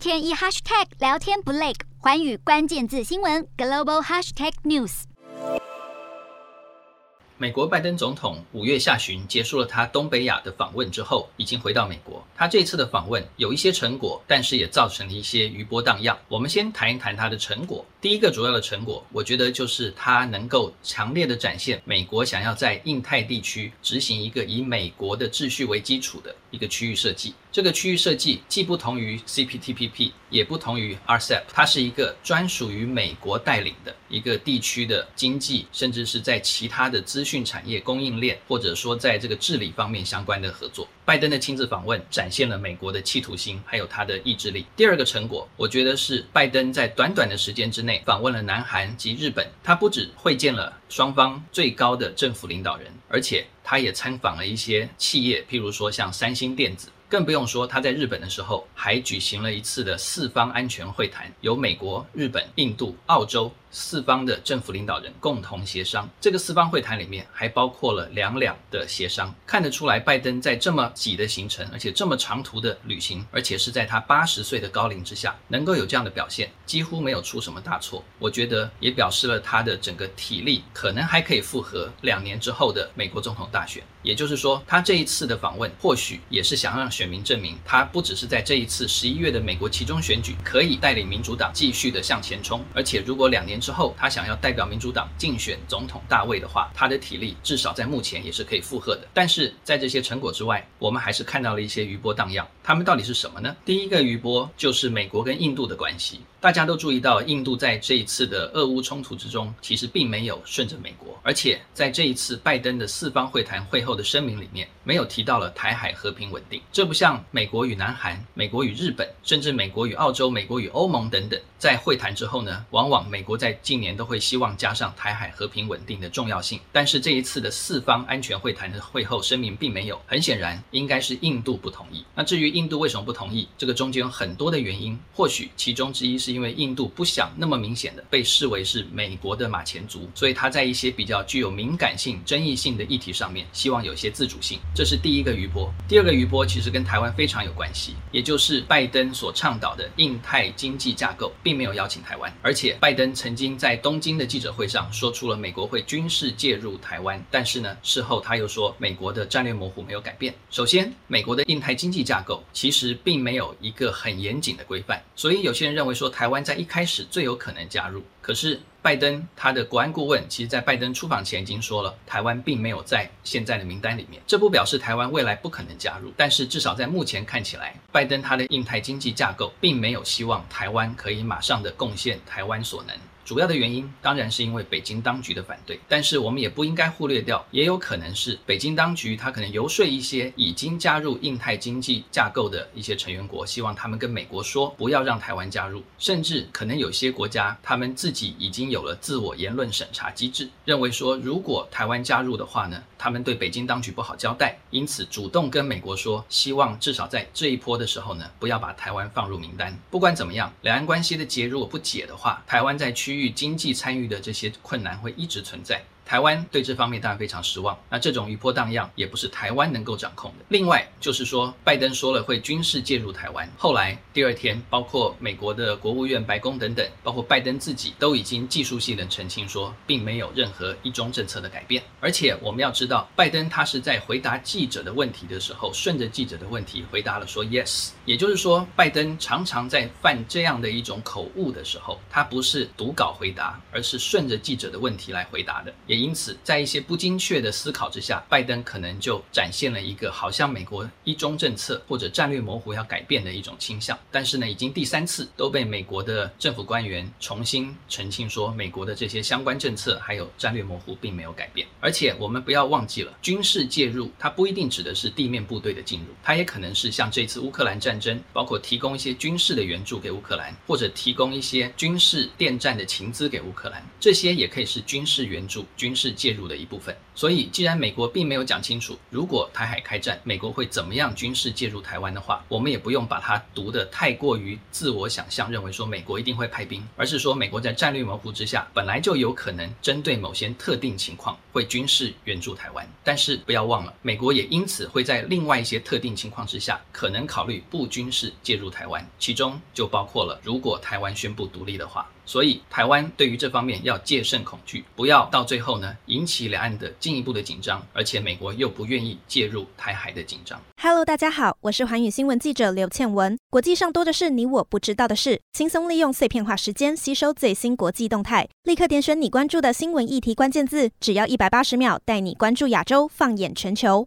天一 hashtag 聊天不累，环宇关键字新闻 global hashtag news。美国拜登总统五月下旬结束了他东北亚的访问之后，已经回到美国。他这次的访问有一些成果，但是也造成了一些余波荡漾。我们先谈一谈他的成果。第一个主要的成果，我觉得就是他能够强烈的展现美国想要在印太地区执行一个以美国的秩序为基础的一个区域设计。这个区域设计既不同于 CPTPP，也不同于 RCEP，它是一个专属于美国带领的一个地区的经济，甚至是在其他的资讯产业供应链，或者说在这个治理方面相关的合作。拜登的亲自访问展现了美国的企图心，还有他的意志力。第二个成果，我觉得是拜登在短短的时间之内访问了南韩及日本，他不止会见了双方最高的政府领导人，而且他也参访了一些企业，譬如说像三星电子。更不用说，他在日本的时候还举行了一次的四方安全会谈，由美国、日本、印度、澳洲。四方的政府领导人共同协商，这个四方会谈里面还包括了两两的协商。看得出来，拜登在这么挤的行程，而且这么长途的旅行，而且是在他八十岁的高龄之下，能够有这样的表现，几乎没有出什么大错。我觉得也表示了他的整个体力可能还可以负荷两年之后的美国总统大选。也就是说，他这一次的访问，或许也是想让选民证明，他不只是在这一次十一月的美国其中选举可以带领民主党继续的向前冲，而且如果两年。之后，他想要代表民主党竞选总统大位的话，他的体力至少在目前也是可以负荷的。但是在这些成果之外，我们还是看到了一些余波荡漾。他们到底是什么呢？第一个余波就是美国跟印度的关系。大家都注意到，印度在这一次的俄乌冲突之中，其实并没有顺着美国，而且在这一次拜登的四方会谈会后的声明里面，没有提到了台海和平稳定。这不像美国与南韩、美国与日本，甚至美国与澳洲、美国与欧盟等等，在会谈之后呢，往往美国在近年都会希望加上台海和平稳定的重要性。但是这一次的四方安全会谈的会后声明并没有，很显然应该是印度不同意。那至于印度为什么不同意，这个中间有很多的原因，或许其中之一是。因为印度不想那么明显的被视为是美国的马前卒，所以他在一些比较具有敏感性、争议性的议题上面，希望有些自主性。这是第一个余波。第二个余波其实跟台湾非常有关系，也就是拜登所倡导的印太经济架构，并没有邀请台湾。而且拜登曾经在东京的记者会上说出了美国会军事介入台湾，但是呢，事后他又说美国的战略模糊没有改变。首先，美国的印太经济架构其实并没有一个很严谨的规范，所以有些人认为说台台湾在一开始最有可能加入，可是拜登他的国安顾问，其实在拜登出访前已经说了，台湾并没有在现在的名单里面。这不表示台湾未来不可能加入，但是至少在目前看起来，拜登他的印太经济架构并没有希望台湾可以马上的贡献台湾所能。主要的原因当然是因为北京当局的反对，但是我们也不应该忽略掉，也有可能是北京当局他可能游说一些已经加入印太经济架构的一些成员国，希望他们跟美国说不要让台湾加入，甚至可能有些国家他们自己已经有了自我言论审查机制，认为说如果台湾加入的话呢，他们对北京当局不好交代，因此主动跟美国说，希望至少在这一波的时候呢，不要把台湾放入名单。不管怎么样，两岸关系的结如果不解的话，台湾在区域。经济参与的这些困难会一直存在。台湾对这方面当然非常失望，那这种余波荡漾也不是台湾能够掌控的。另外就是说，拜登说了会军事介入台湾，后来第二天，包括美国的国务院、白宫等等，包括拜登自己都已经技术性的澄清说，并没有任何一中政策的改变。而且我们要知道，拜登他是在回答记者的问题的时候，顺着记者的问题回答了说 yes，也就是说，拜登常常在犯这样的一种口误的时候，他不是读稿回答，而是顺着记者的问题来回答的，也。因此，在一些不精确的思考之下，拜登可能就展现了一个好像美国一中政策或者战略模糊要改变的一种倾向。但是呢，已经第三次都被美国的政府官员重新澄清说，美国的这些相关政策还有战略模糊并没有改变。而且我们不要忘记了，军事介入它不一定指的是地面部队的进入，它也可能是像这次乌克兰战争，包括提供一些军事的援助给乌克兰，或者提供一些军事电站的情资给乌克兰，这些也可以是军事援助军。军事介入的一部分。所以，既然美国并没有讲清楚，如果台海开战，美国会怎么样军事介入台湾的话，我们也不用把它读得太过于自我想象，认为说美国一定会派兵，而是说美国在战略模糊之下，本来就有可能针对某些特定情况会军事援助台湾。但是不要忘了，美国也因此会在另外一些特定情况之下，可能考虑不军事介入台湾，其中就包括了如果台湾宣布独立的话。所以，台湾对于这方面要戒慎恐惧，不要到最后呢引起两岸的进一步的紧张，而且美国又不愿意介入台海的紧张。Hello，大家好，我是寰宇新闻记者刘倩文。国际上多的是你我不知道的事，轻松利用碎片化时间吸收最新国际动态，立刻点选你关注的新闻议题关键字，只要一百八十秒，带你关注亚洲，放眼全球。